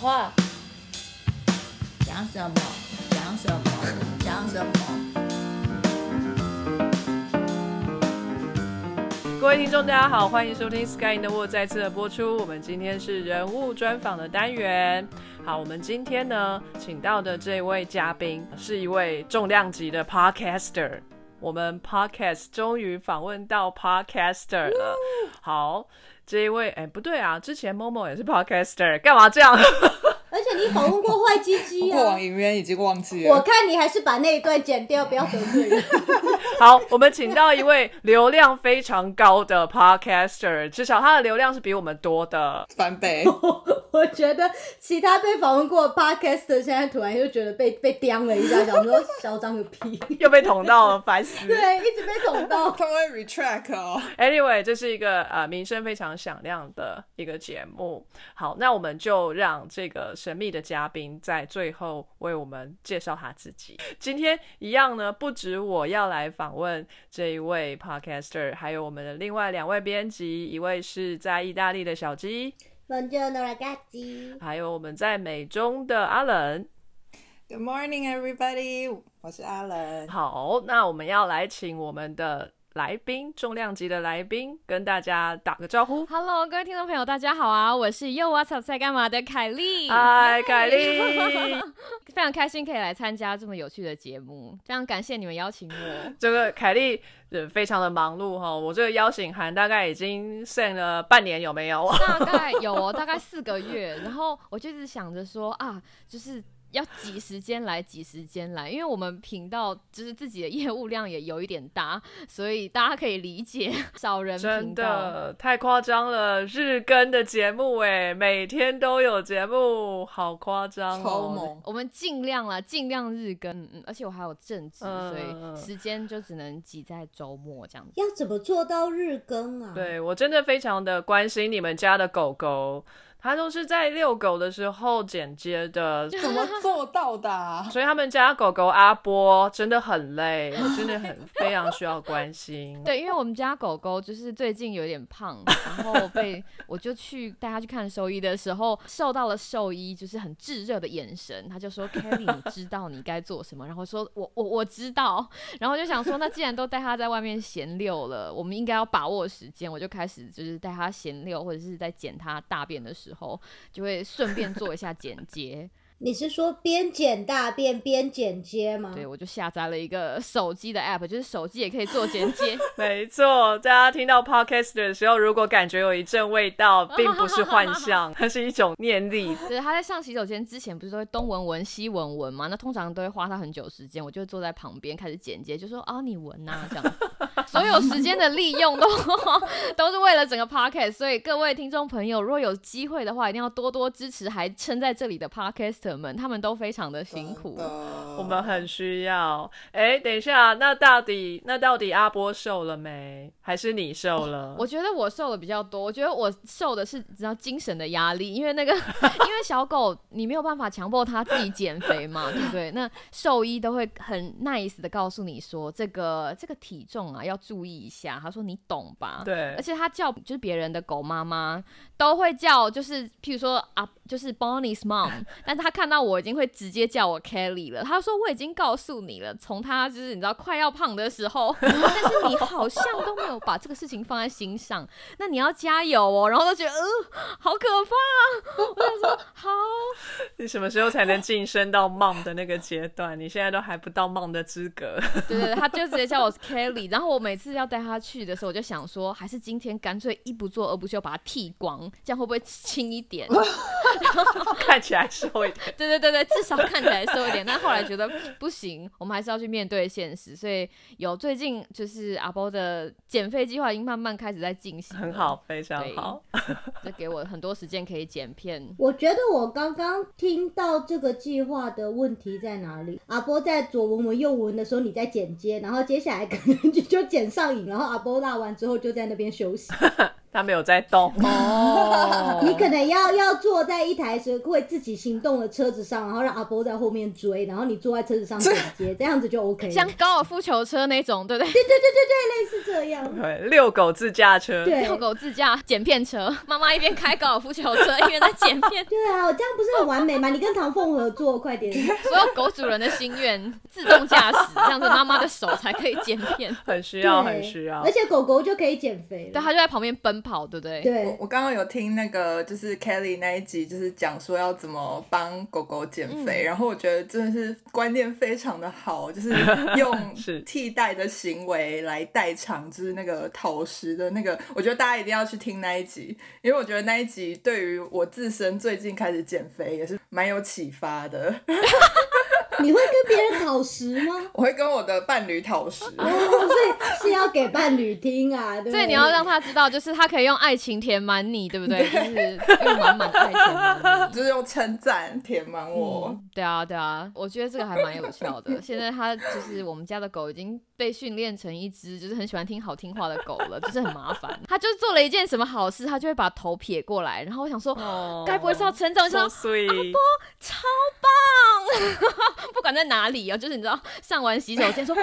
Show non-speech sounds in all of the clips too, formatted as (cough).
话，讲什么？讲什么？讲什么？各位听众，大家好，欢迎收听《Sky in the World》再次的播出。我们今天是人物专访的单元。好，我们今天呢，请到的这位嘉宾是一位重量级的 Podcaster。我们 Podcast 终于访问到 Podcaster 了。好，这一位，哎，不对啊，之前 Momo 也是 Podcaster，干嘛这样？(laughs) 而且你访问过坏鸡鸡啊 (laughs) 过往？影片已经忘记了。我看你还是把那一段剪掉，不要得罪人。好，我们请到一位流量非常高的 Podcaster，至少他的流量是比我们多的。翻倍，(laughs) 我觉得其他被访问过的 podcaster 现在突然又觉得被被刁了一下，(laughs) 想说嚣张个屁。又被捅到了，烦死。(laughs) 对，一直被捅到。他会 retract 哦。Anyway，这是一个呃名声非常响亮的一个节目。好，那我们就让这个神秘的嘉宾在最后为我们介绍他自己。今天一样呢，不止我要来访问这一位 Podcaster，还有我们的另外两位编辑，一位是在意大利的小鸡，Buongiorno ragazzi，还有我们在美中的阿冷。Good morning, everybody！我是阿伦。好，那我们要来请我们的来宾，重量级的来宾，跟大家打个招呼。Hello，各位听众朋友，大家好啊！我是 Yo What's Up 在干嘛的凯莉，嗨，凯莉。(laughs) 非常开心可以来参加这么有趣的节目，非常感谢你们邀请我。(laughs) 这个凯莉呃非常的忙碌哈，我这个邀请函大概已经 send 了半年，有没有？大概有哦，大概四个月，然后我就一直想着说啊，就是。要挤时间来，挤时间来，因为我们频道就是自己的业务量也有一点大，所以大家可以理解少人真。的太夸张了，日更的节目哎，每天都有节目，好夸张哦。超猛！我们尽量啦，尽量日更，嗯嗯，而且我还有正职，嗯所以时间就只能挤在周末这样子。要怎么做到日更啊？，对我真的非常的关心你们家的狗狗，它都是在遛狗的时候剪接的，怎么 (laughs) 做到的啊、所以他们家狗狗阿波真的很累，真的很非常需要关心。(laughs) 对，因为我们家狗狗就是最近有点胖，然后被我就去带它去看兽医的时候，受到了兽医就是很炙热的眼神，他就说：(laughs) “Kelly，你知道你该做什么？”然后说：“我我我知道。”然后就想说，那既然都带它在外面闲溜了，我们应该要把握时间。我就开始就是带它闲溜，或者是在捡它大便的时候，就会顺便做一下剪接。(laughs) 你是说边剪大便边剪接吗？对，我就下载了一个手机的 app，就是手机也可以做剪接。(laughs) 没错，大家听到 podcast 的时候，如果感觉有一阵味道，(laughs) 并不是幻象，它是一种念力。对，他在上洗手间之前不是都会东闻闻西闻闻嘛？那通常都会花他很久时间，我就坐在旁边开始剪接，就说啊你闻呐、这样子，所有时间的利用都 (laughs) 都是为了整个 podcast。所以各位听众朋友，如果有机会的话，一定要多多支持还撑在这里的 podcaster 们，他们都非常的辛苦。我我们很需要。哎，等一下，那到底那到底阿波瘦了没？还是你瘦了？我觉得我瘦的比较多，我觉得我瘦的是你知道精神的压力，因为那个 (laughs) 因为小狗你没有办法强迫它自己减肥嘛，对不对？那兽医都会很 nice 的告诉你说，这个这个体重啊要注意一下，他说你懂吧？对而且他叫就是别人的狗妈妈都会叫，就是譬如说啊，就是 Bonnie's mom，(laughs) 但是他看到我已经会直接叫我 Kelly 了。他说我已经告诉你了，从他就是你知道快要胖的时候，(laughs) 但是你好像都没有把这个事情放在心上，那你要加油哦。然后都觉得呃好可怕、啊，我想说好，你什么时候才能晋升到 mom 的那个阶段？你现在都还不到 mom 的资格。对对对，他就直接叫我 Kelly。然后我每次要带他去的时候，我就想说，还是今天干脆一不做二不休，把它剃光，这样会不会轻一点？(laughs) (laughs) 看起来瘦一点。对 (laughs) 对对对，至少看起来瘦一点。但后来觉得不行，我们还是要去面对现实，所以有最近就是阿波的减肥计划已经慢慢开始在进行，很好，，非常好。这给我很多时间可以剪片。我觉得我刚刚听到这个计划的问题在哪里？阿波在左文文右文的时候，你在剪接，然后接下来可能就就剪上瘾，然后阿波拉完之后就在那边休息。(laughs) 他没有在动。哦 (laughs) 你可能要要坐在一台是会自己行动的车子上，然后让阿波在后面追，然后你坐在车子上 (laughs) 剪接，这样子就 OK 了。像高尔夫球车那种，对不对？对对对对对，类似这样。对，遛狗自驾车。对遛狗自驾剪片车，妈妈一边开高尔夫球车一边在剪片，对啊，我这样不是很完美吗？你跟唐凤合作，快点。所有狗主人的心愿，自动驾驶，这样子妈妈的手才可以剪片。(laughs) 很需要，很需要而。且狗狗就可以减肥对，它就在旁边奔跑，对不对？对我我刚刚有听那个就是 Kelly 那一集，就是讲说要怎么帮狗狗减肥，然后我觉得真的是观念非常的好，就是 (laughs) 用是替代的行为来代偿，就是那个讨食的那个，我觉得大家一定要去听那一集，因为我觉得那一集对于我自身最近开始减肥也是蛮有启发的。(laughs) (laughs) 你会跟别人讨食吗？(laughs) 我会跟我的伴侣讨食，哦，所以是要给伴侣听啊，(laughs) 对不对？所以你要让他知道，就是他可以用爱情填满你，对不对？就是用满满的爱填满你。就是用称赞填满我。嗯对啊，对啊，我觉得这个还蛮有效的。现在他就是我们家的狗已经被训练成一只就是很喜欢听好听话的狗了，就是很麻烦。它就做了一件什么好事，它就会把头撇过来，然后我想说，哦该不会是要称赞？我就 so 说 sweet？超棒，(laughs) 不管在哪里啊，就是你知道上完洗手间说哇，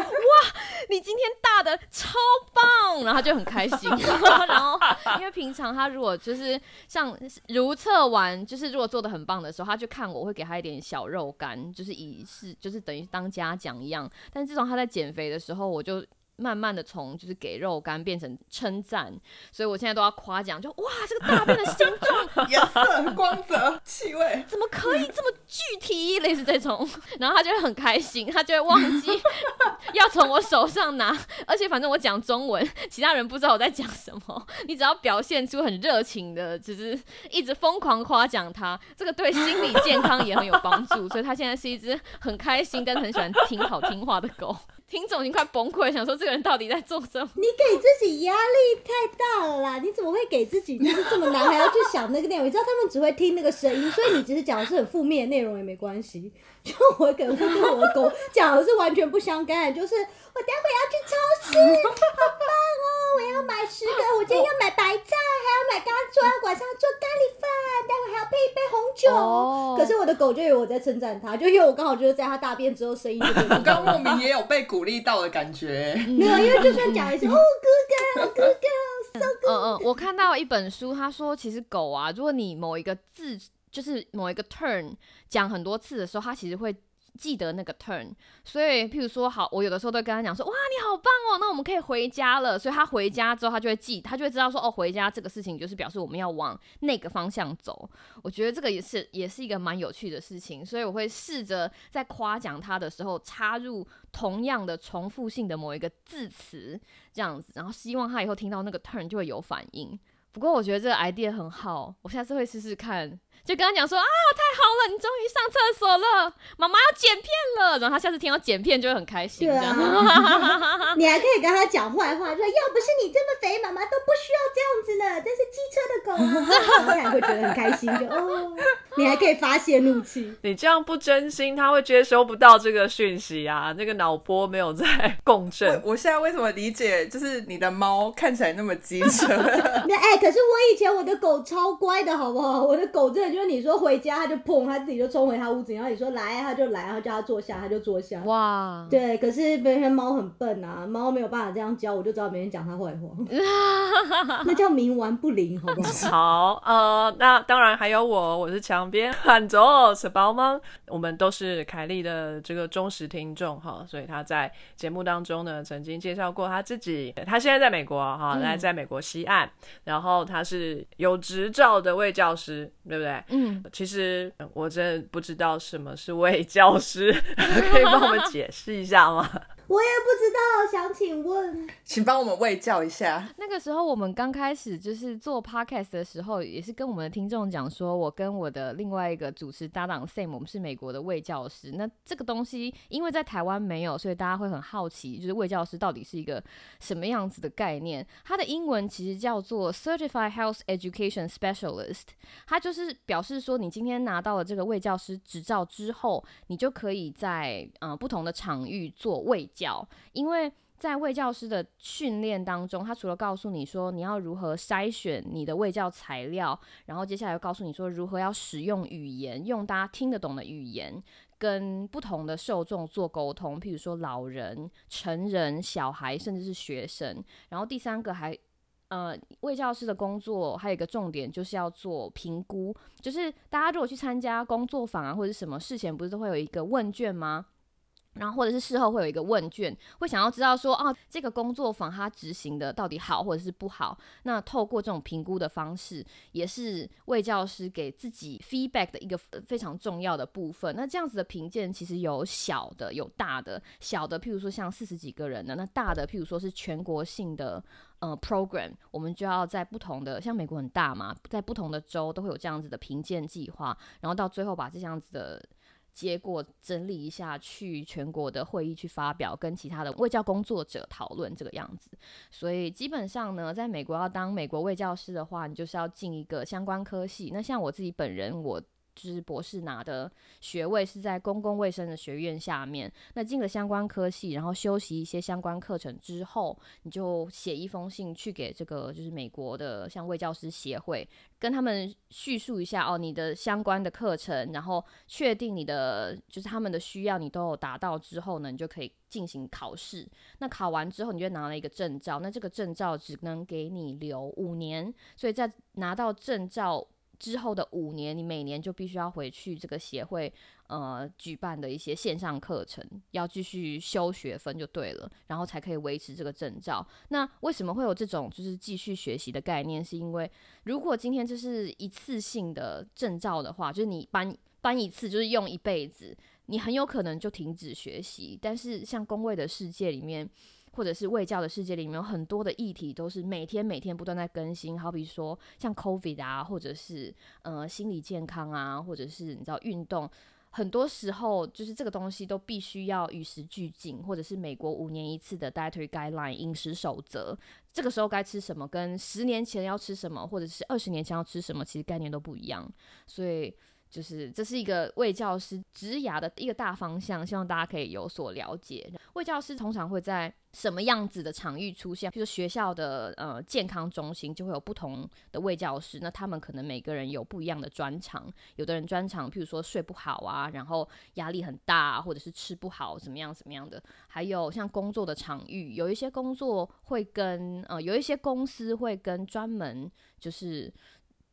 你今天大的超棒，然后他就很开心。(laughs) 然后因为平常他如果就是像如厕完，就是如果做的很棒的时候，他就看我会给他一点小肉干，就是以是就是等于当嘉奖一样。但自从他在减肥的时候，我就。慢慢的从就是给肉干变成称赞，所以我现在都要夸奖，就哇这个大便的形状 (laughs) 颜色、光泽、气味，怎么可以这么具体？类似这种，然后他就会很开心，他就会忘记 (laughs) 要从我手上拿，而且反正我讲中文，其他人不知道我在讲什么。你只要表现出很热情的，就是一直疯狂夸奖他，这个对心理健康也很有帮助。所以他现在是一只很开心，但是很喜欢听好听话的狗。听众已经快崩溃，想说这个人到底在做什么？你给自己压力太大了啦！你怎么会给自己就是这么难，还要去想那个内容？你知道他们只会听那个声音，所以你只是讲的是很负面的内容也没关系。就我可能会跟我的狗讲的是完全不相干，就是我待会要去超市，好棒哦！我要买十个，我今天要买白菜，还要买刚刚做晚上做咖喱饭，待会还要配一杯红酒。哦可是我的狗就以为我在称赞它，就因为我刚好就是在它大便之后声音就变我刚莫名也有被鼓励到的感觉。没有，因为就算讲一声 (laughs) 哦，good girl，good girl，so 嗯嗯，我看到一本书，他说其实狗啊，如果你某一个字就是某一个 turn 讲很多次的时候，他其实会记得那个 turn。所以，譬如说，好，我有的时候都跟他讲说，哇，你好棒哦，那我们可以回家了。所以他回家之后，他就会记，他就会知道说，哦，回家这个事情就是表示我们要往那个方向走。我觉得这个也是也是一个蛮有趣的事情，所以我会试着在夸奖他的时候插入同样的重复性的某一个字词，这样子，然后希望他以后听到那个 turn 就会有反应。不过我觉得这个 idea 很好，我下次会试试看，就跟他讲说啊，太好了，你终于上厕所了，妈妈要剪片了，然后他下次听到剪片就会很开心，对。啊，你还可以跟他讲坏话，说要不是你这么肥，妈妈都不需要这样子呢，这是机车的狗啊，(laughs) 然后他还会觉得很开心，就哦，你还可以发泄怒气。你这样不真心，他会接收不到这个讯息啊，那个脑波没有在 (laughs) 共振。我现在为什么理解，就是你的猫看起来那么机车？(laughs) 那哎、可是我以前我的狗超乖的，好不好？我的狗真的就是你说回家，他就砰，他自己就冲回他屋子，然后你说来，他就来，然后叫他坐下，他就坐下。哇，对，可是别人猫很笨啊，猫没有办法这样教，我就知道别人讲它坏话，(laughs) 那叫冥顽不灵，好不好？(laughs) 好，呃，那当然还有我，我是墙边喊走是包吗？我们都是凯莉的这个忠实听众哈，所以他在节目当中呢，曾经介绍过他自己，他现在在美国哈，在在美国西岸，然后他是有执照的位教师，对不对？嗯，其实我真的不知道什么是位教师，(laughs) 可以帮我们解释一下吗？我也不知道，想请问，请帮我们喂教一下。那个时候我们刚开始就是做 podcast 的时候，也是跟我们的听众讲说，我跟我的另外一个主持搭档 Sam，我们是美国的卫教师。那这个东西因为在台湾没有，所以大家会很好奇，就是卫教师到底是一个什么样子的概念？它的英文其实叫做 Certified Health Education Specialist，它就是表示说，你今天拿到了这个卫教师执照之后，你就可以在呃不同的场域做卫教，因为在卫教师的训练当中，他除了告诉你说你要如何筛选你的卫教材料，然后接下来又告诉你说如何要使用语言，用大家听得懂的语言，跟不同的受众做沟通，譬如说老人、成人、小孩，甚至是学生。然后第三个还。呃，卫教师的工作还有一个重点，就是要做评估。就是大家如果去参加工作坊啊，或者什么事前，不是都会有一个问卷吗？然后或者是事后会有一个问卷，会想要知道说，哦，这个工作坊它执行的到底好或者是不好。那透过这种评估的方式，也是为教师给自己 feedback 的一个非常重要的部分。那这样子的评鉴其实有小的，有大的。小的，譬如说像四十几个人的，那大的，譬如说是全国性的呃 program，我们就要在不同的，像美国很大嘛，在不同的州都会有这样子的评鉴计划，然后到最后把这样子的。结果整理一下，去全国的会议去发表，跟其他的卫教工作者讨论这个样子。所以基本上呢，在美国要当美国卫教师的话，你就是要进一个相关科系。那像我自己本人，我。就是博士拿的学位是在公共卫生的学院下面，那进了相关科系，然后修习一些相关课程之后，你就写一封信去给这个就是美国的像卫教师协会，跟他们叙述一下哦你的相关的课程，然后确定你的就是他们的需要你都有达到之后呢，你就可以进行考试。那考完之后，你就拿了一个证照，那这个证照只能给你留五年，所以在拿到证照。之后的五年，你每年就必须要回去这个协会呃举办的一些线上课程，要继续修学分就对了，然后才可以维持这个证照。那为什么会有这种就是继续学习的概念？是因为如果今天这是一次性的证照的话，就是你颁颁一次就是用一辈子，你很有可能就停止学习。但是像工位的世界里面。或者是卫教的世界里面有很多的议题都是每天每天不断在更新，好比说像 COVID 啊，或者是呃心理健康啊，或者是你知道运动，很多时候就是这个东西都必须要与时俱进，或者是美国五年一次的 dietary guideline 饮食守则，这个时候该吃什么，跟十年前要吃什么，或者是二十年前要吃什么，其实概念都不一样，所以。就是这是一个卫教师职涯的一个大方向，希望大家可以有所了解。卫教师通常会在什么样子的场域出现？比如学校的呃健康中心就会有不同的卫教师，那他们可能每个人有不一样的专长。有的人专长，譬如说睡不好啊，然后压力很大，或者是吃不好，怎么样怎么样的。还有像工作的场域，有一些工作会跟呃有一些公司会跟专门就是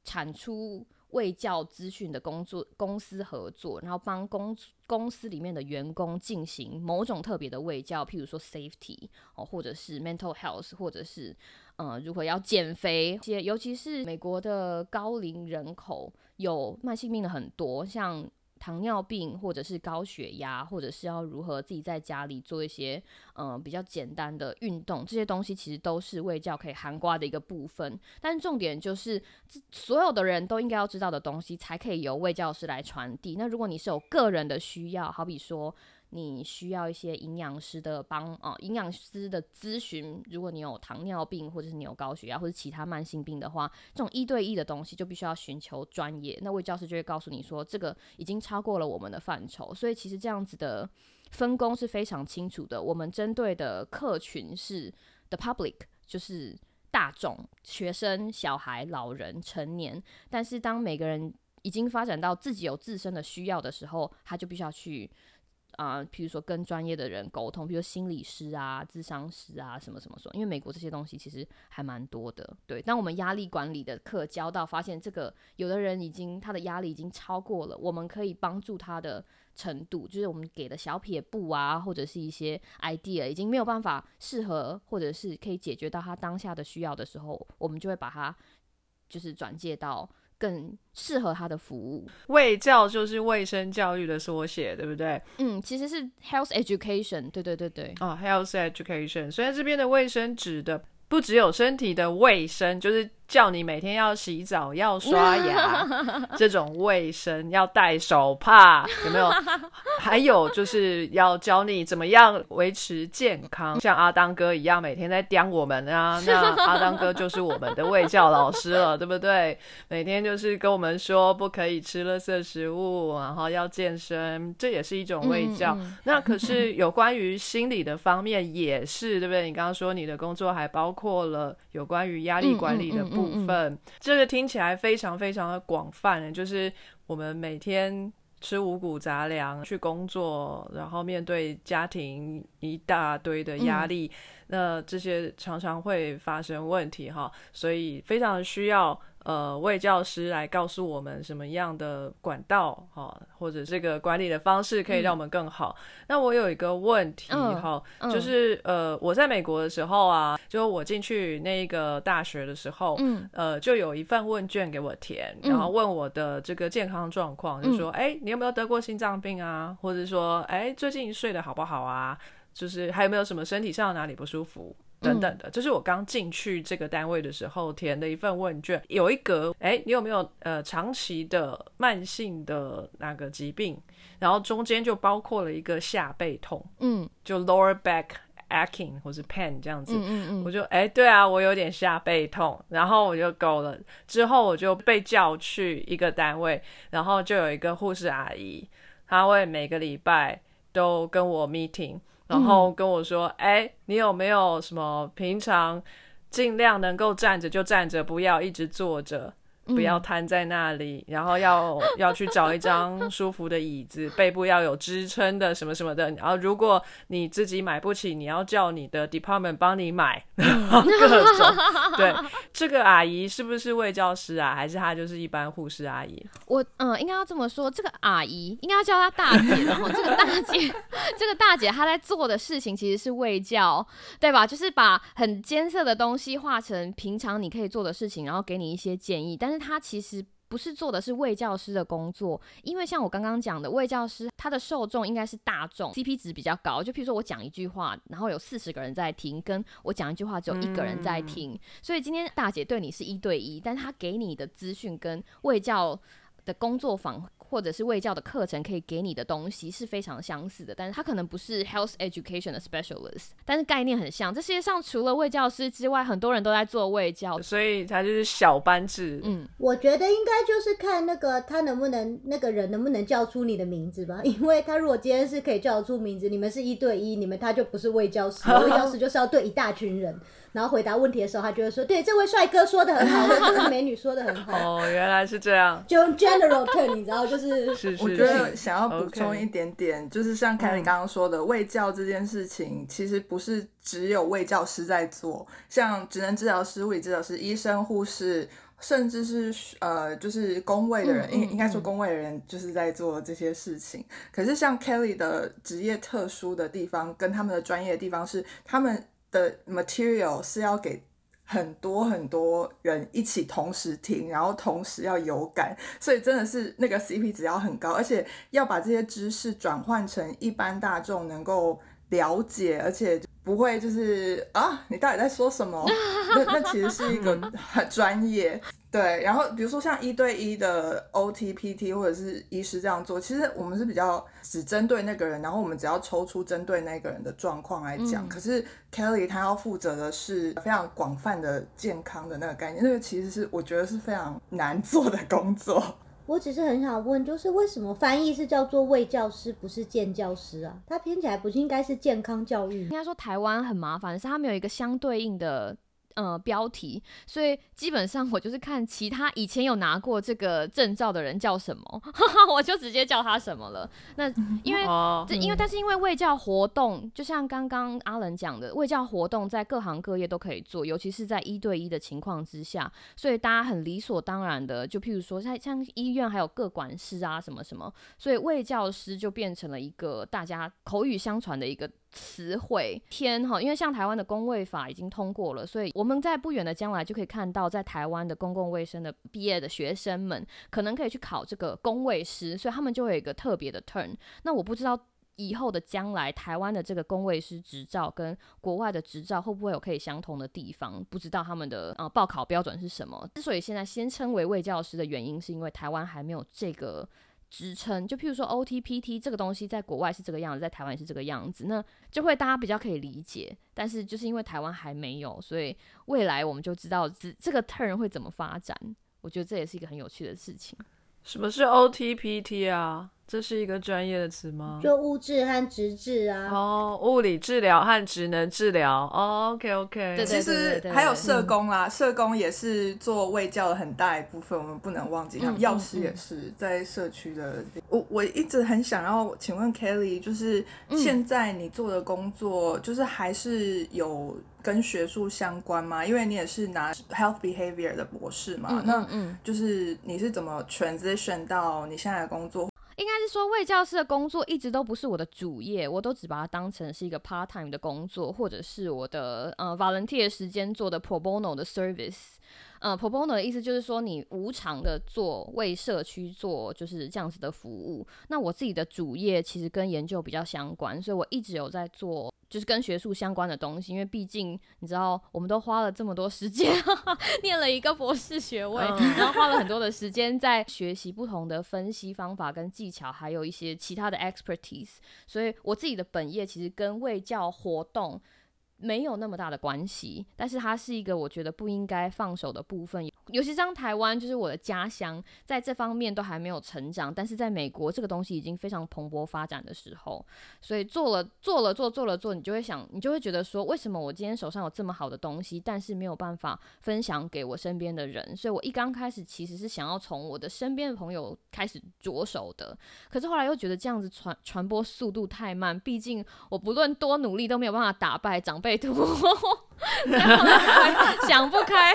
产出。卫教资讯的工作公司合作，然后帮公公司里面的员工进行某种特别的卫教，譬如说 safety 哦，或者是 mental health，或者是嗯，如果要减肥，尤其是美国的高龄人口有慢性病的很多，像。糖尿病，或者是高血压，或者是要如何自己在家里做一些嗯比较简单的运动，这些东西其实都是卫教可以涵盖的一个部分。但重点就是，所有的人都应该要知道的东西，才可以由卫教师来传递。那如果你是有个人的需要，好比说。你需要一些营养师的帮啊，营养师的咨询。如果你有糖尿病，或者是你有高血压，或者其他慢性病的话，这种一对一的东西就必须要寻求专业。那位教师就会告诉你说，这个已经超过了我们的范畴。所以其实这样子的分工是非常清楚的。我们针对的客群是 the public，就是大众、学生、小孩、老人、成年。但是当每个人已经发展到自己有自身的需要的时候，他就必须要去。啊，譬如说跟专业的人沟通，比如心理师啊、智商师啊，什么什么说，因为美国这些东西其实还蛮多的。对，当我们压力管理的课教到，发现这个有的人已经他的压力已经超过了，我们可以帮助他的程度，就是我们给的小撇步啊，或者是一些 idea 已经没有办法适合，或者是可以解决到他当下的需要的时候，我们就会把它就是转介到。更适合他的服务，卫教就是卫生教育的缩写，对不对？嗯，其实是 health education，对对对对。哦，health education，所以这边的卫生指的不只有身体的卫生，就是叫你每天要洗澡、要刷牙，(laughs) 这种卫生要戴手帕，有没有？(laughs) 还有就是要教你怎么样维持健康，像阿当哥一样每天在刁我们啊。那阿当哥就是我们的卫教老师了，(laughs) 对不对？每天就是跟我们说不可以吃垃圾食物，然后要健身，这也是一种卫教。那可是有关于心理的方面也是，对不对？你刚刚说你的工作还包括了有关于压力管理的。部分，这个听起来非常非常的广泛，就是我们每天吃五谷杂粮去工作，然后面对家庭一大堆的压力，那这些常常会发生问题哈，所以非常需要。呃，卫教师来告诉我们什么样的管道哈，或者这个管理的方式可以让我们更好。那我有一个问题哈，就是呃，我在美国的时候啊，就我进去那个大学的时候，呃，就有一份问卷给我填，然后问我的这个健康状况，就说，哎，你有没有得过心脏病啊？或者说，哎，最近睡得好不好啊？就是还有没有什么身体上哪里不舒服？等等的，这是我刚进去这个单位的时候填的一份问卷，有一格，哎，你有没有呃长期的慢性的那个疾病？然后中间就包括了一个下背痛，嗯，就 lower back aching 或是 pain 这样子，嗯嗯嗯，我就哎，对啊，我有点下背痛，然后我就勾了，之后我就被叫去一个单位，然后就有一个护士阿姨，她会每个礼拜都跟我 meeting。然后跟我说：“哎，你有没有什么平常尽量能够站着就站着，不要一直坐着。”不要瘫在那里，然后要要去找一张 (laughs) 舒服的椅子，背部要有支撑的什么什么的。然后如果你自己买不起，你要叫你的 department 帮你买，各种。(laughs) 对，这个阿姨是不是卫教师啊？还是她就是一般护士阿姨？我嗯，应该要这么说，这个阿姨应该要叫她大姐然后。这个大姐，这个大姐她在做的事情其实是卫教，对吧？就是把很艰涩的东西化成平常你可以做的事情，然后给你一些建议，但是。他其实不是做的是卫教师的工作，因为像我刚刚讲的，卫教师他的受众应该是大众，CP 值比较高。就譬如说我讲一句话，然后有四十个人在听，跟我讲一句话只有一个人在听，所以今天大姐对你是一对一，但她给你的资讯跟卫教的工作坊。或者是卫教的课程可以给你的东西是非常相似的，但是它可能不是 health education 的 specialist，但是概念很像。这世界上除了卫教师之外，很多人都在做卫教，所以它就是小班制。嗯，我觉得应该就是看那个他能不能那个人能不能叫出你的名字吧，(laughs) 因为他如果今天是可以叫得出名字，你们是一对一，你们他就不是卫教师，(laughs) 卫教师就是要对一大群人。然后回答问题的时候，他就会说：“对，这位帅哥说的很好，(laughs) 这位美女说的很好。”哦，原来是这样。就 general term，你知道，就是是是我觉得想要补充一点点，就是像凯琳刚刚说的，卫教这件事情其实不是只有卫教师在做，像职能治疗师、物理治疗师、医生、护士，甚至是呃，就是工位的人，应应该说工位的人就是在做这些事情。可是像 Kelly 的职业特殊的地方，跟他们的专业的地方是他们。的 material 是要给很多很多人一起同时听，然后同时要有感，所以真的是那个 CP 值要很高，而且要把这些知识转换成一般大众能够了解，而且不会就是啊，你到底在说什么？(laughs) 那那其实是一个很专业。对，然后比如说像一对一的 OTPT 或者是医师这样做，其实我们是比较只针对那个人，然后我们只要抽出针对那个人的状况来讲。可是 Kelly 他要负责的是非常广泛的健康的那个概念，那个其实是我觉得是非常难做的工作。我只是很想问，就是为什么翻译是叫做卫教师，不是健教师啊？它拼起来不是应该是健康教育？应该说台湾很麻烦，是他没有一个相对应的。呃，标题，所以基本上我就是看其他以前有拿过这个证照的人叫什么，(laughs) 我就直接叫他什么了。那因为这因为但是因为卫教活动，就像刚刚阿伦讲的，卫教活动在各行各业都可以做，尤其是在一对一的情况之下，所以大家很理所当然的，就譬如说像像医院还有各管事啊什么什么，所以卫教师就变成了一个大家口语相传的一个。词汇天哈，因为像台湾的公卫法已经通过了，所以我们在不远的将来就可以看到，在台湾的公共卫生的毕业的学生们，可能可以去考这个公卫师，所以他们就会有一个特别的 turn。那我不知道以后的将来，台湾的这个工位师执照跟国外的执照会不会有可以相同的地方？不知道他们的呃报考标准是什么。之所以现在先称为卫教师的原因，是因为台湾还没有这个职称。就譬如说 OTPT 这个东西，在国外是这个样子，在台湾也是这个样子，那就会大家比较可以理解。但是就是因为台湾还没有，所以未来我们就知道这这个 turn 会怎么发展。我觉得这也是一个很有趣的事情。什么是 OTPT 啊？这是一个专业的词吗？就物质和质质啊。哦，物理治疗和职能治疗。哦，OK OK。对其实还有社工啦，社工也是做卫教的很大一部分，我们不能忘记他们。嗯药师也是在社区的。我我一直很想要请问 Kelly，就是现在你做的工作，就是还是有跟学术相关吗？因为你也是拿 health behavior 的博士嘛，那嗯嗯，就是你是怎么 transition 到你现在的工作？应该是说卫教师的工作一直都不是我的主业，我都只把它当成是一个 part time 的工作，或者是我的呃 volunteer 时间做的 pro bono 的 service。呃，pro bono 的意思就是说你无偿的做为社区做就是这样子的服务。那我自己的主业其实跟研究比较相关，所以我一直有在做就是跟学术相关的东西，因为毕竟你知道我们都花了这么多时间 (laughs) 念了一个博士学位，嗯 (laughs) 然后花了很多的时间在学习不同的分析方法跟技巧，还有一些其他的 expertise。所以我自己的本业其实跟卫教活动没有那么大的关系，但是它是一个我觉得不应该放手的部分。尤其像台湾，就是我的家乡，在这方面都还没有成长，但是在美国这个东西已经非常蓬勃发展的时候，所以做了做了做做了做，你就会想，你就会觉得说，为什么我今天手上有这么好的东西，但是没有办法分享给我身边的人？所以我一刚开始其实是想要从我的身边的朋友开始着手的，可是后来又觉得这样子传传播速度太慢，毕竟我不论多努力都没有办法打败长辈以后来才会想不开，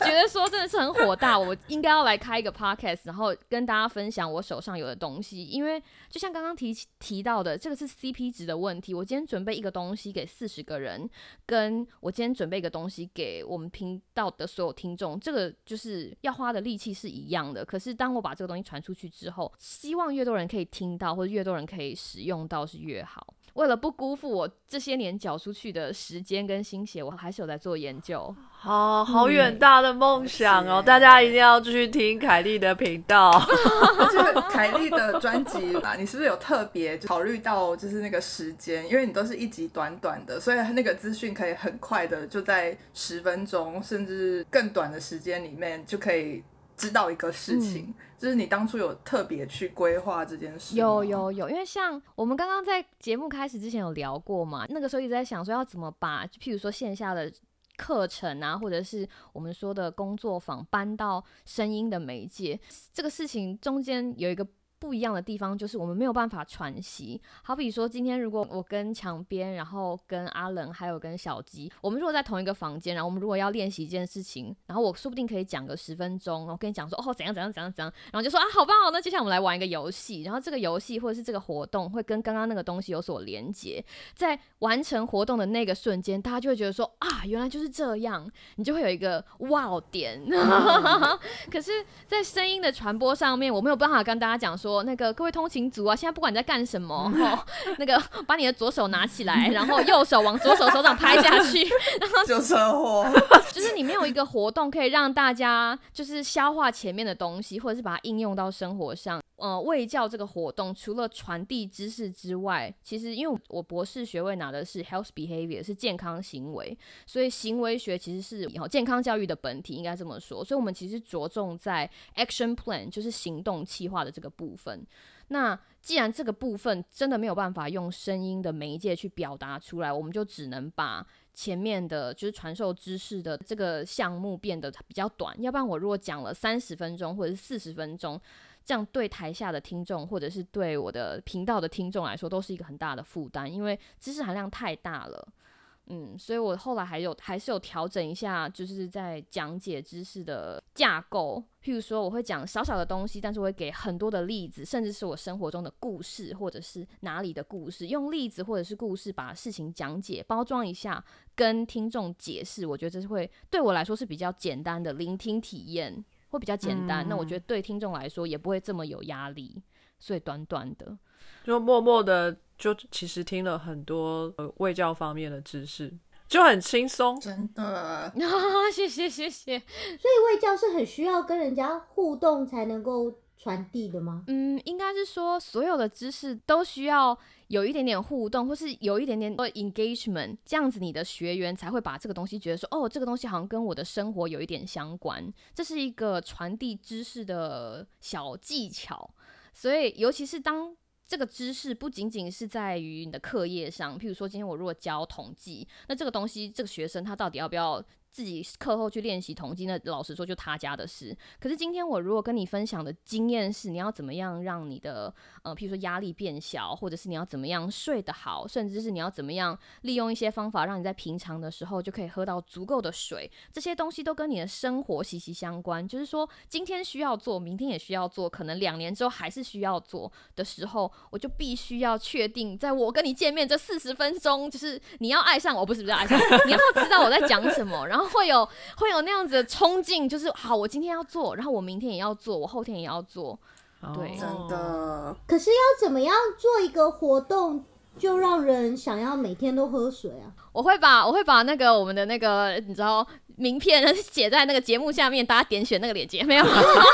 觉得说真的是很火大，我应该要来开一个 podcast，然后跟大家分享我手上有的东西。因为就像刚刚提提到的，这个是 CP 值的问题。我今天准备一个东西给四十个人，跟我今天准备一个东西给我们频道的所有听众，这个就是要花的力气是一样的。可是当我把这个东西传出去之后，希望越多人可以听到，或者越多人可以使用到是越好。为了不辜负我这些年缴出去的时间跟心血，我还是有在做研究。好好远大的梦想哦！大家一定要继续听凯莉的频道。而 (laughs) 且凯莉的专辑吧，你是不是有特别考虑到就是那个时间？因为你都是一集短短的，所以那个资讯可以很快的就在十分钟甚至更短的时间里面就可以知道一个事情。就是你当初有特别去规划这件事？有有有，因为像我们刚刚在节目开始之前有聊过嘛，那个时候一直在想说要怎么把，就譬如说线下的课程啊，或者是我们说的工作坊搬到声音的媒介，这个事情中间有一个。不一样的地方就是我们没有办法喘息，好比说今天如果我跟墙边，然后跟阿冷还有跟小吉，我们如果在同一个房间，然后我们如果要练习一件事情，然后我说不定可以讲个十分钟，然后跟你讲说哦怎样怎样怎样怎样，然后就说啊好棒哦，那接下来我们来玩一个游戏，然后这个游戏或者是这个活动会跟刚刚那个东西有所连接，在完成活动的那个瞬间，大家就会觉得说啊原来就是这样，你就会有一个哇点。(laughs) 可是，在声音的传播上面，我没有办法跟大家讲说，那个各位通勤族啊，现在不管你在干什么，哦，(laughs) 那个把你的左手拿起来，然后右手往左手手掌拍下去，(laughs) 然后就车祸，(laughs) 就是你没有一个活动可以让大家就是消化前面的东西，或者是把它应用到生活上。呃，卫教这个活动除了传递知识之外，其实因为我博士学位拿的是 health behavior，是健康行为，所以行为学其实是以后健康教育的本体，应该这么说。所以我们其实着重在 action plan，就是行动计划的这个部分。那既然这个部分真的没有办法用声音的媒介去表达出来，我们就只能把前面的就是传授知识的这个项目变得比较短。要不然我如果讲了三十分钟或者是四十分钟，这样对台下的听众或者是对我的频道的听众来说都是一个很大的负担，因为知识含量太大了。嗯，所以我后来还有还是有调整一下，就是在讲解知识的架构。譬如说，我会讲少少的东西，但是我会给很多的例子，甚至是我生活中的故事，或者是哪里的故事，用例子或者是故事把事情讲解、包装一下，跟听众解释。我觉得这是会对我来说是比较简单的聆听体验，会比较简单。那我觉得对听众来说也不会这么有压力，所以短短的。就默默的就其实听了很多呃卫教方面的知识，就很轻松。真的 (laughs) (laughs) 谢谢谢谢。所以卫教是很需要跟人家互动才能够传递的吗？嗯，应该是说所有的知识都需要有一点点互动，或是有一点点的 engagement，这样子你的学员才会把这个东西觉得说，哦，这个东西好像跟我的生活有一点相关。这是一个传递知识的小技巧，所以尤其是当。这个知识不仅仅是在于你的课业上，譬如说今天我如果教统计，那这个东西这个学生他到底要不要？自己课后去练习统计，那老实说就他家的事。可是今天我如果跟你分享的经验是，你要怎么样让你的呃，譬如说压力变小，或者是你要怎么样睡得好，甚至是你要怎么样利用一些方法，让你在平常的时候就可以喝到足够的水，这些东西都跟你的生活息息相关。就是说今天需要做，明天也需要做，可能两年之后还是需要做的时候，我就必须要确定，在我跟你见面这四十分钟，就是你要爱上我，不是不是爱上，你要知道我在讲什么，然后。会有会有那样子的冲劲，就是好，我今天要做，然后我明天也要做，我后天也要做，对，真的。可是要怎么样做一个活动，就让人想要每天都喝水啊？我会把我会把那个我们的那个你知道。名片写在那个节目下面，大家点选那个链接没有？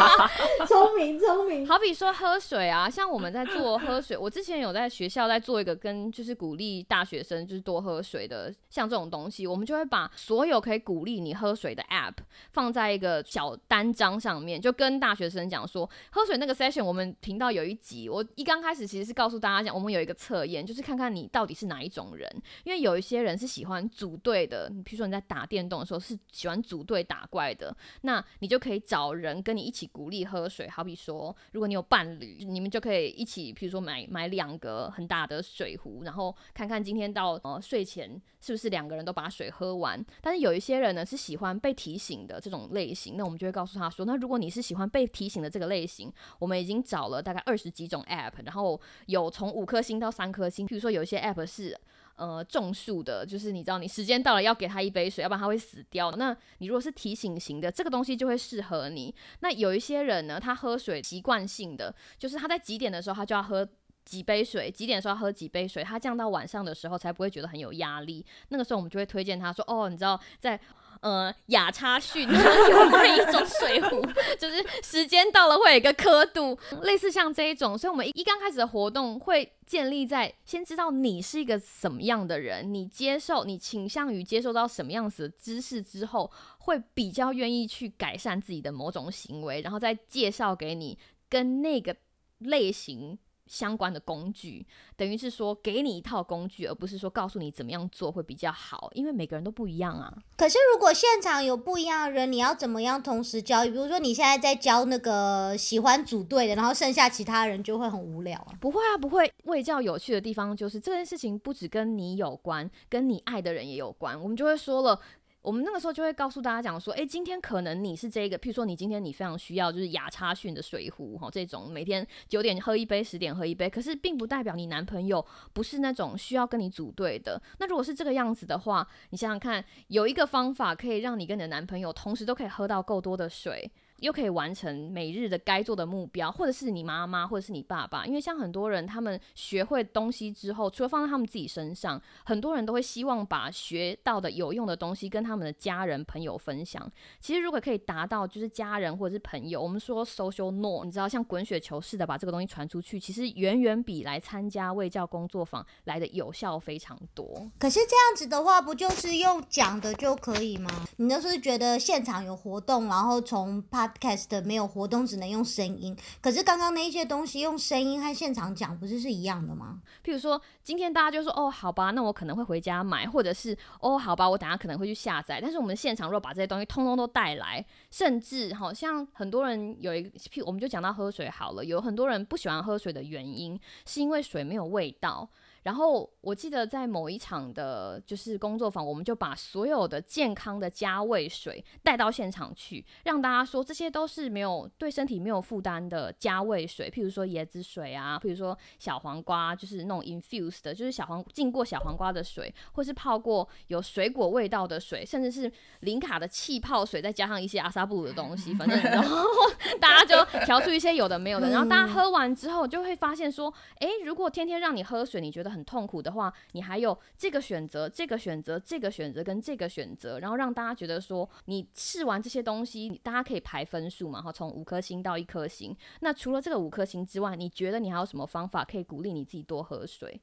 (laughs) 聪明聪明。好比说喝水啊，像我们在做喝水，我之前有在学校在做一个跟就是鼓励大学生就是多喝水的，像这种东西，我们就会把所有可以鼓励你喝水的 App 放在一个小单张上面，就跟大学生讲说，喝水那个 session，我们频道有一集，我一刚开始其实是告诉大家讲，我们有一个测验，就是看看你到底是哪一种人，因为有一些人是喜欢组队的，你比如说你在打电动的时候是。喜欢组队打怪的，那你就可以找人跟你一起鼓励喝水。好比说，如果你有伴侣，你们就可以一起，比如说买买两个很大的水壶，然后看看今天到呃睡前是不是两个人都把水喝完。但是有一些人呢是喜欢被提醒的这种类型，那我们就会告诉他说，那如果你是喜欢被提醒的这个类型，我们已经找了大概二十几种 App，然后有从五颗星到三颗星。比如说有一些 App 是。呃，种树的，就是你知道，你时间到了要给他一杯水，要不然他会死掉。那你如果是提醒型的，这个东西就会适合你。那有一些人呢，他喝水习惯性的，就是他在几点的时候他就要喝几杯水，几点的时候喝几杯水，他降到晚上的时候才不会觉得很有压力。那个时候我们就会推荐他说，哦，你知道在。呃，亚差逊 (laughs) 有那一种水壶，就是时间到了会有一个刻度，类似像这一种。所以，我们一一刚开始的活动会建立在先知道你是一个什么样的人，你接受，你倾向于接受到什么样子的知识之后，会比较愿意去改善自己的某种行为，然后再介绍给你跟那个类型。相关的工具，等于是说给你一套工具，而不是说告诉你怎么样做会比较好，因为每个人都不一样啊。可是如果现场有不一样的人，你要怎么样同时教？比如说你现在在教那个喜欢组队的，然后剩下其他人就会很无聊啊？不会啊，不会。为教有趣的地方就是这件事情不只跟你有关，跟你爱的人也有关。我们就会说了。我们那个时候就会告诉大家讲说，诶，今天可能你是这个，譬如说你今天你非常需要就是雅叉逊的水壶哈，这种每天九点喝一杯，十点喝一杯，可是并不代表你男朋友不是那种需要跟你组队的。那如果是这个样子的话，你想想看，有一个方法可以让你跟你的男朋友同时都可以喝到够多的水。又可以完成每日的该做的目标，或者是你妈妈，或者是你爸爸，因为像很多人，他们学会东西之后，除了放在他们自己身上，很多人都会希望把学到的有用的东西跟他们的家人朋友分享。其实如果可以达到，就是家人或者是朋友，我们说 social norm，你知道，像滚雪球似的把这个东西传出去，其实远远比来参加卫教工作坊来的有效非常多。可是这样子的话，不就是用讲的就可以吗？你那是觉得现场有活动，然后从怕。Podcast 没有活动，只能用声音。可是刚刚那些东西用声音和现场讲，不是是一样的吗？譬如说，今天大家就说：“哦，好吧，那我可能会回家买，或者是哦，好吧，我等下可能会去下载。”但是我们现场如果把这些东西通通都带来，甚至好像很多人有一个，譬如我们就讲到喝水好了，有很多人不喜欢喝水的原因，是因为水没有味道。然后我记得在某一场的，就是工作坊，我们就把所有的健康的加味水带到现场去，让大家说这些都是没有对身体没有负担的加味水，譬如说椰子水啊，譬如说小黄瓜，就是那种 infused 的，就是小黄浸过小黄瓜的水，或是泡过有水果味道的水，甚至是零卡的气泡水，再加上一些阿萨布鲁的东西，反正 (laughs) 然后 (laughs) 大家就调出一些有的没有的，然后大家喝完之后就会发现说，哎，如果天天让你喝水，你觉得？很痛苦的话，你还有这个选择、这个选择、这个选择跟这个选择，然后让大家觉得说，你试完这些东西，大家可以排分数嘛，哈，从五颗星到一颗星。那除了这个五颗星之外，你觉得你还有什么方法可以鼓励你自己多喝水？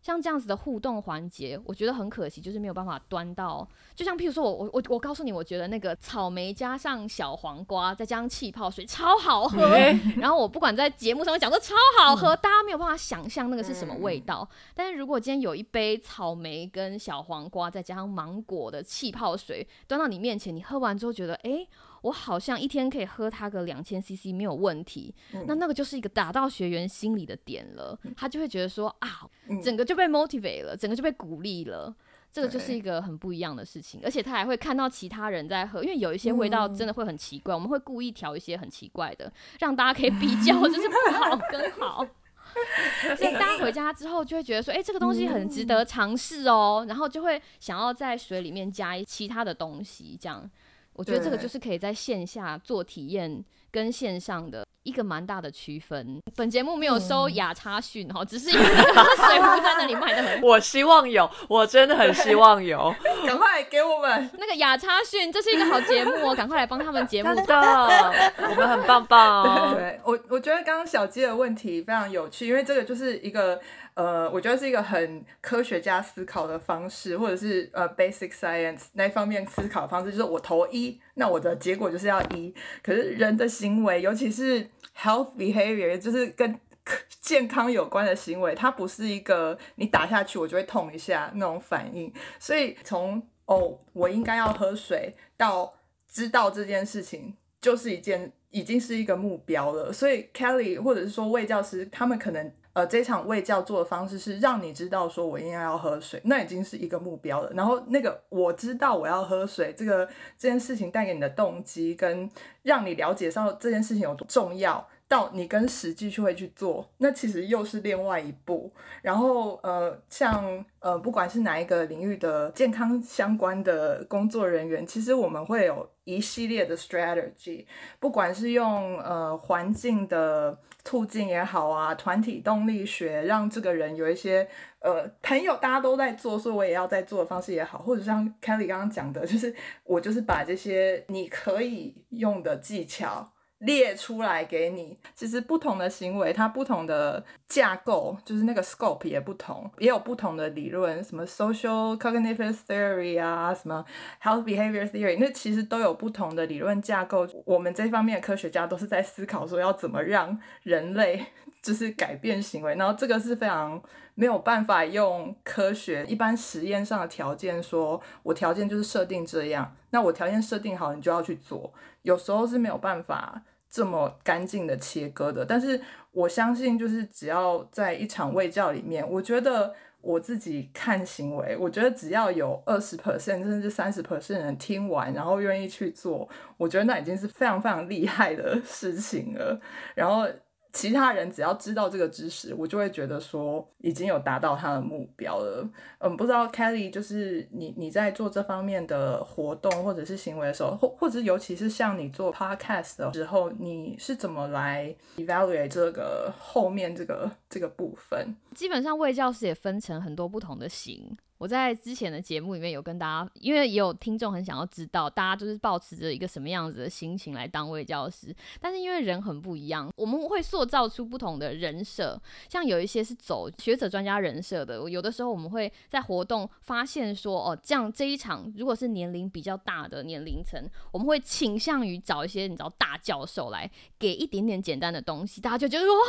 像这样子的互动环节，我觉得很可惜，就是没有办法端到。就像譬如说，我我我我告诉你，我觉得那个草莓加上小黄瓜，再加上气泡水，超好喝。(laughs) 然后我不管在节目上面讲说超好喝，大家没有办法想象那个是什么味道。但是如果今天有一杯草莓跟小黄瓜，再加上芒果的气泡水端到你面前，你喝完之后觉得，哎。我好像一天可以喝它个两千 CC 没有问题，那那个就是一个打到学员心里的点了，他就会觉得说啊，整个就被 motivate 了，整个就被鼓励了，这个就是一个很不一样的事情，而且他还会看到其他人在喝，因为有一些味道真的会很奇怪，我们会故意调一些很奇怪的，让大家可以比较，(laughs) 就是不好跟好，(laughs) 所以大家回家之后就会觉得说，哎，这个东西很值得尝试哦，然后就会想要在水里面加其他的东西，这样。我觉得这个就是可以在线下做体验跟线上的一个蛮大的区分。本节目没有收雅差讯哈，只是因为 (laughs) 水壶在那里卖的很。(laughs) 我希望有，我真的很希望有，赶快给我们 (laughs) 那个雅差讯，这是一个好节目哦，赶快来帮他们节目的，我们很棒棒。对，我我觉得刚刚小鸡的问题非常有趣，因为这个就是一个。呃，我觉得是一个很科学家思考的方式，或者是呃 basic science 那一方面思考的方式，就是我投一，那我的结果就是要一。可是人的行为，尤其是 health behavior，就是跟 (laughs) 健康有关的行为，它不是一个你打下去我就会痛一下那种反应。所以从哦，我应该要喝水，到知道这件事情，就是一件已经是一个目标了。所以 Kelly 或者是说魏教师，他们可能。呃，这场喂教做的方式是让你知道说我应该要喝水，那已经是一个目标了。然后那个我知道我要喝水，这个这件事情带给你的动机，跟让你了解上这件事情有多重要。到你跟实际去会去做，那其实又是另外一步。然后呃，像呃，不管是哪一个领域的健康相关的工作人员，其实我们会有一系列的 strategy，不管是用呃环境的促进也好啊，团体动力学让这个人有一些呃朋友大家都在做，所以我也要在做的方式也好，或者像 Kelly 刚刚讲的，就是我就是把这些你可以用的技巧。列出来给你，其实不同的行为，它不同的架构，就是那个 scope 也不同，也有不同的理论，什么 social cognitive theory 啊，什么 health behavior theory，那其实都有不同的理论架构。我们这方面的科学家都是在思考说要怎么让人类 (laughs) 就是改变行为，然后这个是非常没有办法用科学一般实验上的条件说，我条件就是设定这样，那我条件设定好，你就要去做。有时候是没有办法这么干净的切割的，但是我相信，就是只要在一场卫教里面，我觉得我自己看行为，我觉得只要有二十 percent 甚至三十 percent 人听完，然后愿意去做，我觉得那已经是非常非常厉害的事情了。然后。其他人只要知道这个知识，我就会觉得说已经有达到他的目标了。嗯，不知道 Kelly 就是你你在做这方面的活动或者是行为的时候，或或者尤其是像你做 podcast 的时候，你是怎么来 evaluate 这个后面这个这个部分？基本上，卫教师也分成很多不同的型。我在之前的节目里面有跟大家，因为也有听众很想要知道，大家就是保持着一个什么样子的心情来当卫教师。但是因为人很不一样，我们会塑造出不同的人设。像有一些是走学者专家人设的，有的时候我们会在活动发现说，哦，这样这一场如果是年龄比较大的年龄层，我们会倾向于找一些你知道大教授来给一点点简单的东西，大家就觉得哇，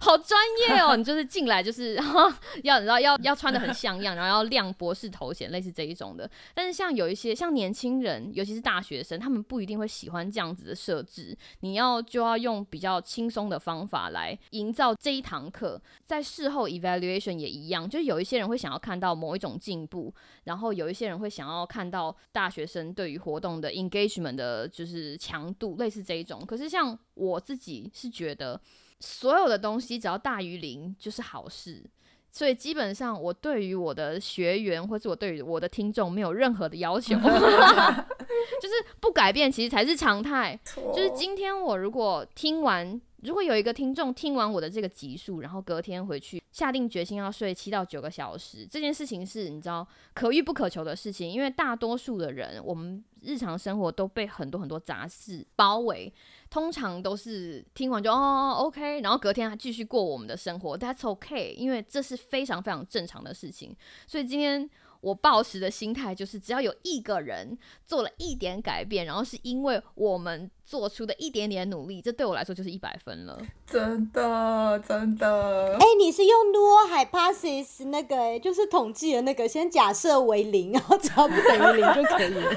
好专业哦！哦你就是进来就是要你知道要要穿的很像样，然后要亮。博士头衔类似这一种的，但是像有一些像年轻人，尤其是大学生，他们不一定会喜欢这样子的设置。你要就要用比较轻松的方法来营造这一堂课。在事后 evaluation 也一样，就是有一些人会想要看到某一种进步，然后有一些人会想要看到大学生对于活动的 engagement 的就是强度，类似这一种。可是像我自己是觉得，所有的东西只要大于零就是好事。所以基本上，我对于我的学员，或是我对于我的听众，没有任何的要求，(laughs) 就是不改变，其实才是常态。就是今天我如果听完。如果有一个听众听完我的这个集数，然后隔天回去下定决心要睡七到九个小时，这件事情是你知道可遇不可求的事情，因为大多数的人，我们日常生活都被很多很多杂事包围，通常都是听完就哦 OK，然后隔天还继续过我们的生活，That's OK，因为这是非常非常正常的事情，所以今天。我抱持的心态就是，只要有一个人做了一点改变，然后是因为我们做出的一点点努力，这对我来说就是一百分了。真的，真的。哎、你是用 null hypothesis 那个、哎，就是统计的那个，先假设为零，然后只要不等于零就可以了。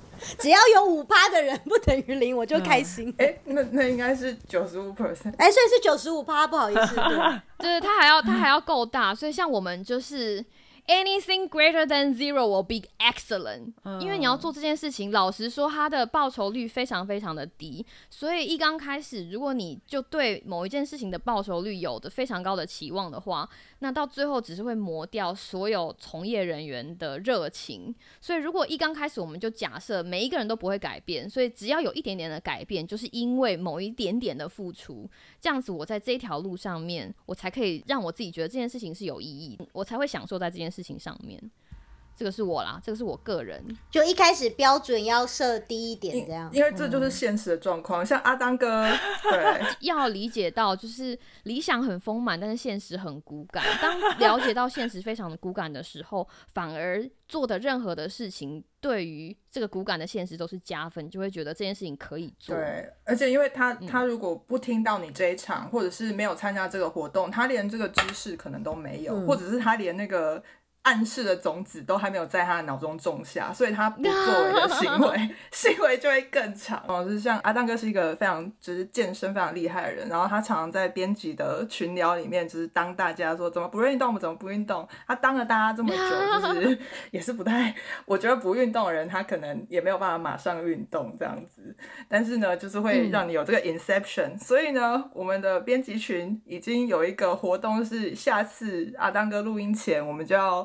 (laughs) 只要有五趴的人不等于零，我就开心。哎、那那应该是九十五 percent。哎、所以是九十五趴，不好意思。对对，(laughs) 他还要他还要够大，所以像我们就是。Anything greater than zero will be excellent，、因为你要做这件事情，老实说，它的报酬率非常非常的低，所以一刚开始，如果你就对某一件事情的报酬率有着非常高的期望的话，那到最后只是会磨掉所有从业人员的热情。所以如果一刚开始我们就假设每一个人都不会改变，所以只要有一点点的改变，就是因为某一点点的付出，这样子我在这条路上面，我才可以让我自己觉得这件事情是有意义，我才会享受在这件事情上面。这个是我啦，这个是我个人。就一开始标准要设低一点，这样。因为这就是现实的状况。像阿当哥，(laughs) 对，要理解到，就是理想很丰满，但是现实很骨感。当了解到现实非常的骨感的时候，反而做的任何的事情，对于这个骨感的现实都是加分，就会觉得这件事情可以做。对，而且因为他他如果不听到你这一场，或者是没有参加这个活动，他连这个知识可能都没有，或者是他连那个。暗示的种子都还没有在他的脑中种下，所以他不 (laughs) 作为的行为，(laughs) 行为就会更长。哦，就是像阿当哥是一个非常就是健身非常厉害的人，然后他常常在编辑的群聊里面，就是当大家说怎么不运动，怎么不运动。他当了大家这么久，就 (laughs) 是也是不太，我觉得不运动的人，他可能也没有办法马上运动这样子。但是呢，就是会让你有这个 inception、所以呢，我们的编辑群已经有一个活动，是下次阿当哥录音前，我们就要。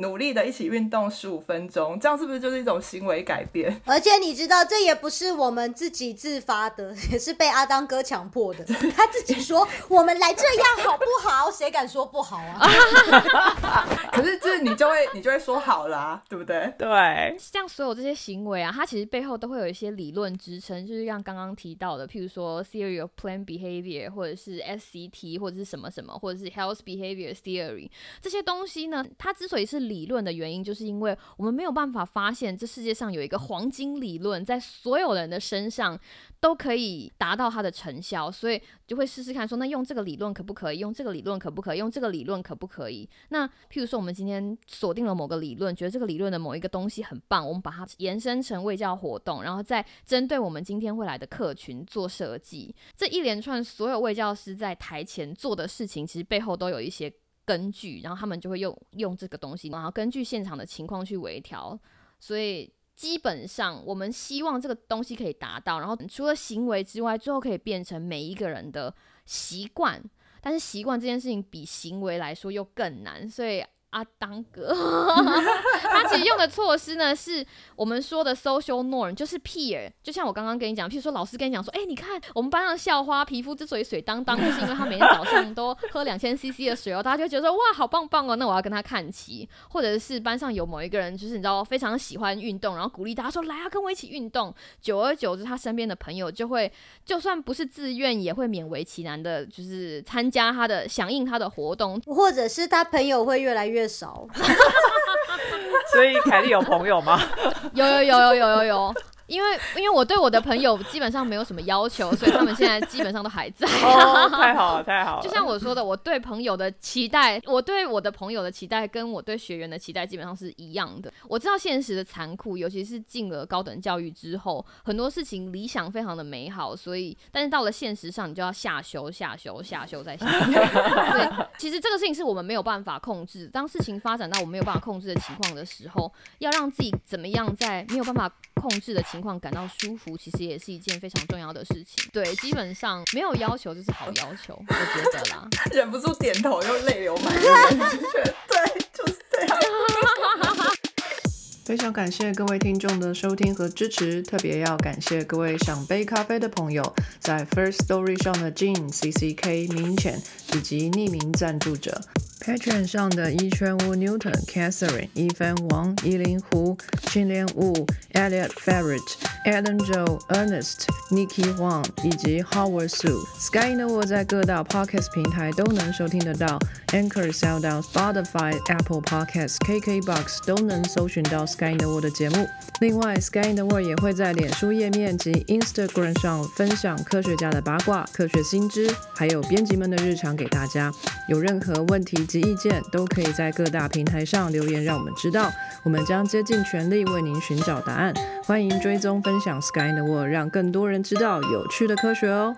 努力的一起运动十五分钟，这样是不是就是一种行为改变？(laughs) 而且你知道，这也不是我们自己自发的，(laughs) 也是被阿当哥强迫的。(laughs) 他自己说：“我们来这样好不好？”谁敢说不好啊？可是，就是你就会你就会说好啦，对不对？对，像所有这些行为啊，它其实背后都会有一些理论支撑，就是像刚刚提到的，譬如说 theory of planned behavior，或者是 SCT，或者是什么什么，或者是 health behavior theory 这些东西呢，它之所以是理论的原因，就是因为我们没有办法发现这世界上有一个黄金理论，在所有人的身上都可以达到它的成效，所以就会试试看说，那用这个理论可不可以？用这个理论可不可以？用这个理论可不可以？那譬如说，我们今天锁定了某个理论，觉得这个理论的某一个东西很棒，我们把它延伸成卫教活动，然后再针对我们今天会来的客群做设计。这一连串所有卫教师在台前做的事情，其实背后都有一些。根据，然后他们就会用用这个东西，然后根据现场的情况去微调，所以基本上我们希望这个东西可以达到，然后除了行为之外，最后可以变成每一个人的习惯。但是习惯这件事情比行为来说又更难，所以。阿当哥，(laughs) 他其实用的措施呢，是我们说的 social norm，就是 peer。就像我刚刚跟你讲，譬如说老师跟你讲说，哎、你看我们班上校花皮肤之所以水当当，就是因为他每天早上都喝两千 CC 的水哦，大家就觉得说哇，好棒棒哦，那我要跟他看齐。或者是班上有某一个人，就是你知道非常喜欢运动，然后鼓励大家说来啊，跟我一起运动。久而久之，他身边的朋友就会，就算不是自愿，也会勉为其难的，就是参加他的响应他的活动，或者是他朋友会越来越少。(laughs) 所以凯莉有朋友吗？有有有有有有有，因为因为我对我的朋友基本上没有什么要求，所以他们现在基本上都还在。(laughs) 哦，太好了，太好了。就像我说的，我对朋友的期待，我对我的朋友的期待，跟我对学员的期待基本上是一样的。我知道现实的残酷，尤其是进了高等教育之后，很多事情理想非常的美好，所以但是到了现实上，你就要下修、下修、下修再下修。所以其实这个事情是我们没有办法控制。当事情发展到我们没有办法控制的情况的时候，要让自己怎么样在没有办法控制的情况感到舒服，其实也是一件非常重要的事情。对，基本上没有要求就是好要求，我觉得啦。(laughs) 忍不住点头，又泪流满面，(laughs) 对，就是这样。(laughs) 非常感谢各位听众的收听和支持，特别要感谢各位想杯咖啡的朋友，在 First Story 上的 Jean、CCK、明浅以及匿名赞助者。Patreon 上的一圈屋 Newton、Catherine、一分王、依林湖、青莲雾、Elliot Ferret、Adam Joe、Ernest、Nikki Huang 以及 Howard Su。Sky in the World 在各大 Podcast 平台都能收听得到，Anchor、SoundOut、Spotify、Apple Podcasts、KKBox 都能搜寻到 Sky in the World 的节目。另外，Sky in the World 也会在脸书页面及 Instagram 上分享科学家的八卦、科学新知，还有编辑们的日常给大家。有任何问题及意见，都可以在各大平台上留言，让我们知道，我们将竭尽全力为您寻找答案。欢迎追踪分享 Sky in the World，让更多人知道有趣的科学哦。